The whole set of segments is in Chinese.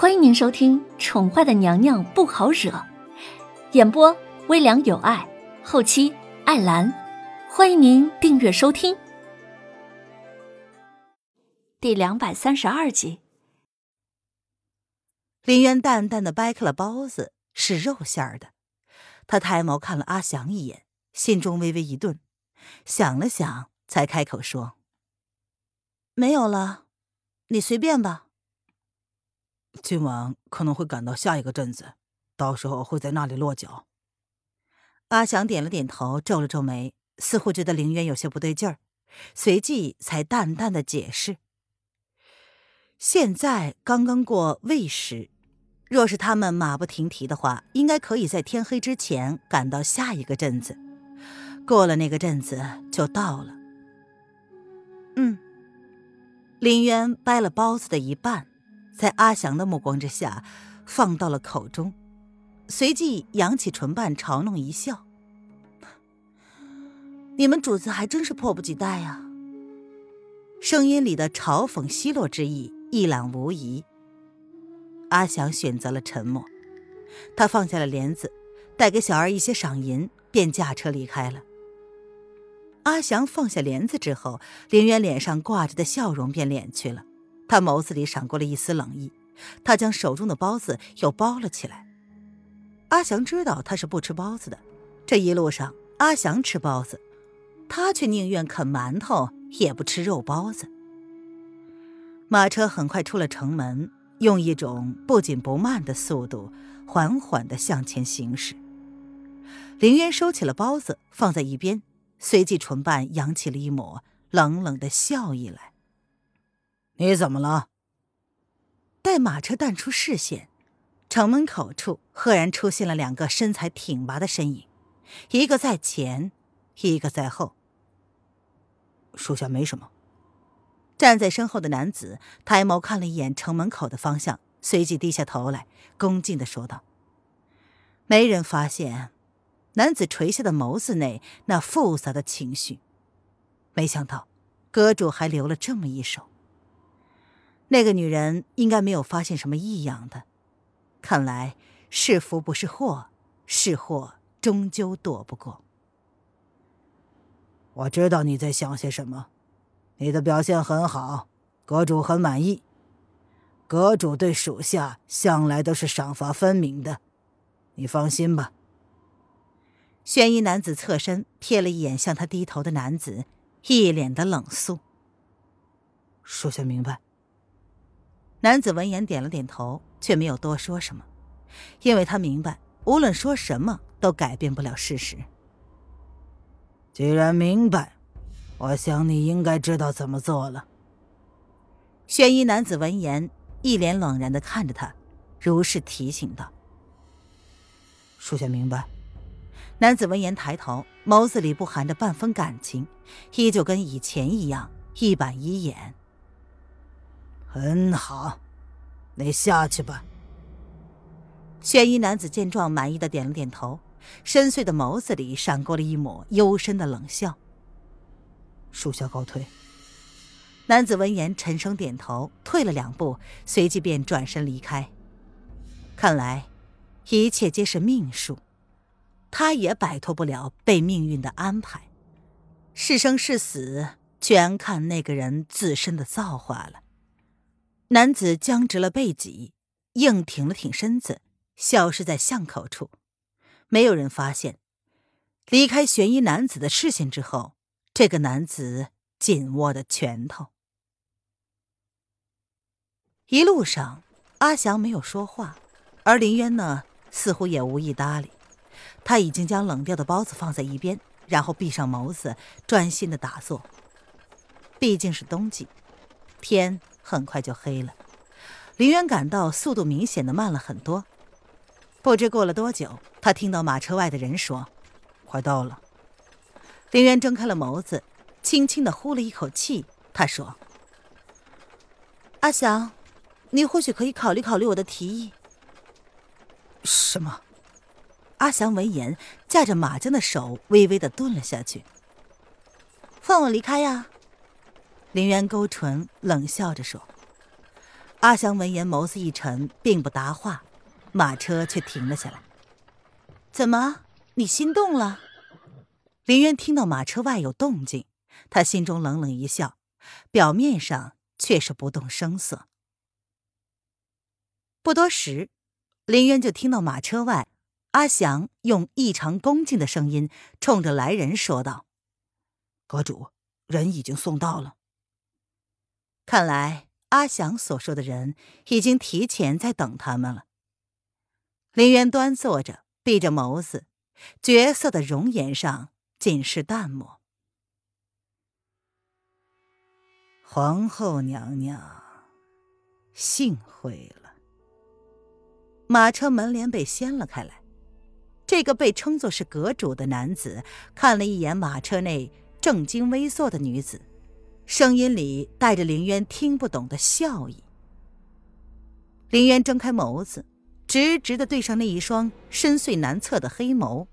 欢迎您收听《宠坏的娘娘不好惹》，演播微凉有爱，后期艾兰。欢迎您订阅收听。第两百三十二集，林渊淡淡的掰开了包子，是肉馅儿的。他抬眸看了阿祥一眼，心中微微一顿，想了想，才开口说：“没有了，你随便吧。”今晚可能会赶到下一个镇子，到时候会在那里落脚。阿祥点了点头，皱了皱眉，似乎觉得凌渊有些不对劲儿，随即才淡淡的解释：“现在刚刚过未时，若是他们马不停蹄的话，应该可以在天黑之前赶到下一个镇子。过了那个镇子就到了。”嗯，林渊掰了包子的一半。在阿祥的目光之下，放到了口中，随即扬起唇瓣，嘲弄一笑：“你们主子还真是迫不及待呀。”声音里的嘲讽奚落之意一览无遗。阿祥选择了沉默，他放下了帘子，带给小二一些赏银，便驾车离开了。阿祥放下帘子之后，林渊脸上挂着的笑容便敛去了。他眸子里闪过了一丝冷意，他将手中的包子又包了起来。阿祥知道他是不吃包子的，这一路上阿祥吃包子，他却宁愿啃馒头也不吃肉包子。马车很快出了城门，用一种不紧不慢的速度缓缓地向前行驶。林渊收起了包子，放在一边，随即唇瓣扬起了一抹冷冷的笑意来。你怎么了？待马车淡出视线，城门口处赫然出现了两个身材挺拔的身影，一个在前，一个在后。属下没什么。站在身后的男子抬眸看了一眼城门口的方向，随即低下头来，恭敬的说道：“没人发现，男子垂下的眸子内那复杂的情绪。没想到，阁主还留了这么一手。”那个女人应该没有发现什么异样的，看来是福不是祸，是祸终究躲不过。我知道你在想些什么，你的表现很好，阁主很满意。阁主对属下向来都是赏罚分明的，你放心吧。悬衣男子侧身瞥了一眼向他低头的男子，一脸的冷肃。属下明白。男子闻言点了点头，却没有多说什么，因为他明白，无论说什么都改变不了事实。既然明白，我想你应该知道怎么做了。玄衣男子闻言，一脸冷然的看着他，如是提醒道：“属下明白。”男子闻言抬头，眸子里不含着半分感情，依旧跟以前一样一板一眼。很好，你下去吧。玄衣男子见状，满意的点了点头，深邃的眸子里闪过了一抹幽深的冷笑。属下告退。男子闻言，沉声点头，退了两步，随即便转身离开。看来，一切皆是命数，他也摆脱不了被命运的安排。是生是死，全看那个人自身的造化了。男子僵直了背脊，硬挺了挺身子，消失在巷口处。没有人发现。离开悬疑男子的视线之后，这个男子紧握的拳头。一路上，阿祥没有说话，而林渊呢，似乎也无意搭理。他已经将冷掉的包子放在一边，然后闭上眸子，专心的打坐。毕竟是冬季，天。很快就黑了，林渊感到速度明显的慢了很多。不知过了多久，他听到马车外的人说：“快到了。”林渊睁开了眸子，轻轻的呼了一口气。他说：“阿祥，你或许可以考虑考虑我的提议。”什么？阿祥闻言，架着马缰的手微微的顿了下去。“放我离开呀！”林渊勾唇冷笑着说：“阿祥闻言，眸子一沉，并不答话。马车却停了下来。怎么，你心动了？林渊听到马车外有动静，他心中冷冷一笑，表面上却是不动声色。不多时，林渊就听到马车外，阿祥用异常恭敬的声音冲着来人说道：“阁主，人已经送到了。”看来。阿祥所说的人已经提前在等他们了。林渊端坐着，闭着眸子，绝色的容颜上尽是淡漠。皇后娘娘，幸会了。马车门帘被掀了开来，这个被称作是阁主的男子看了一眼马车内正襟危坐的女子。声音里带着林渊听不懂的笑意。林渊睁开眸子，直直的对上那一双深邃难测的黑眸。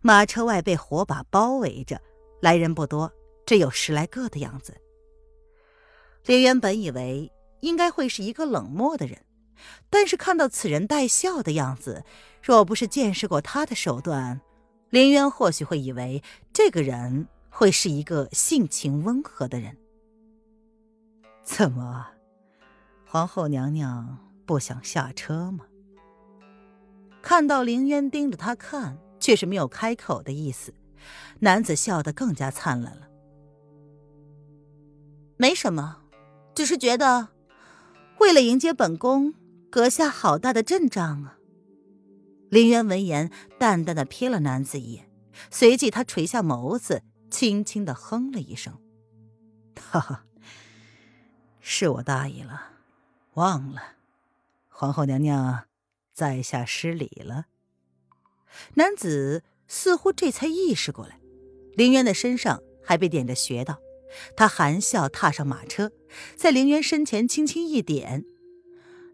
马车外被火把包围着，来人不多，只有十来个的样子。林渊本以为应该会是一个冷漠的人，但是看到此人带笑的样子，若不是见识过他的手段，林渊或许会以为这个人。会是一个性情温和的人？怎么，皇后娘娘不想下车吗？看到凌渊盯着他看，却是没有开口的意思，男子笑得更加灿烂了。没什么，只是觉得，为了迎接本宫，阁下好大的阵仗啊！凌渊闻言，淡淡的瞥了男子一眼，随即他垂下眸子。轻轻的哼了一声，哈哈，是我大意了，忘了，皇后娘娘在下失礼了。男子似乎这才意识过来，凌渊的身上还被点着穴道，他含笑踏上马车，在凌渊身前轻轻一点，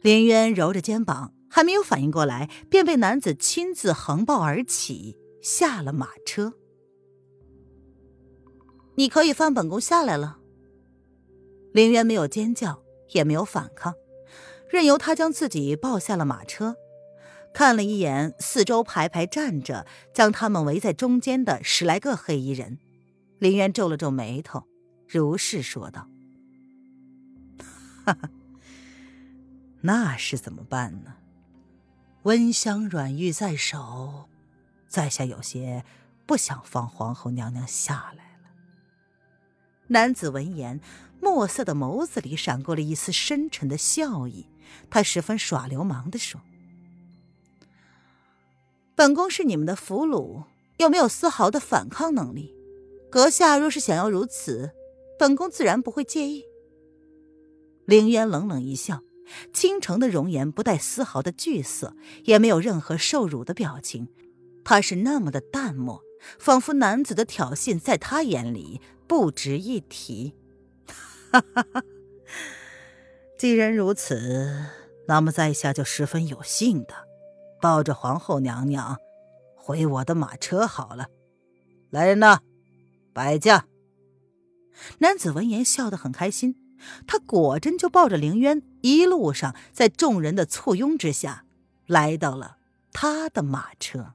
凌渊揉着肩膀，还没有反应过来，便被男子亲自横抱而起，下了马车。你可以放本宫下来了。林渊没有尖叫，也没有反抗，任由他将自己抱下了马车。看了一眼四周排排站着、将他们围在中间的十来个黑衣人，林渊皱了皱眉头，如是说道：“哈哈，那是怎么办呢？温香软玉在手，在下有些不想放皇后娘娘下来。”男子闻言，墨色的眸子里闪过了一丝深沉的笑意。他十分耍流氓的说：“本宫是你们的俘虏，又没有丝毫的反抗能力。阁下若是想要如此，本宫自然不会介意。”凌渊冷冷一笑，倾城的容颜不带丝毫的惧色，也没有任何受辱的表情。他是那么的淡漠，仿佛男子的挑衅在他眼里。不值一提。哈哈哈！既然如此，那么在下就十分有幸的抱着皇后娘娘回我的马车好了。来人呐，摆驾！男子闻言笑得很开心，他果真就抱着凌渊，一路上在众人的簇拥之下，来到了他的马车。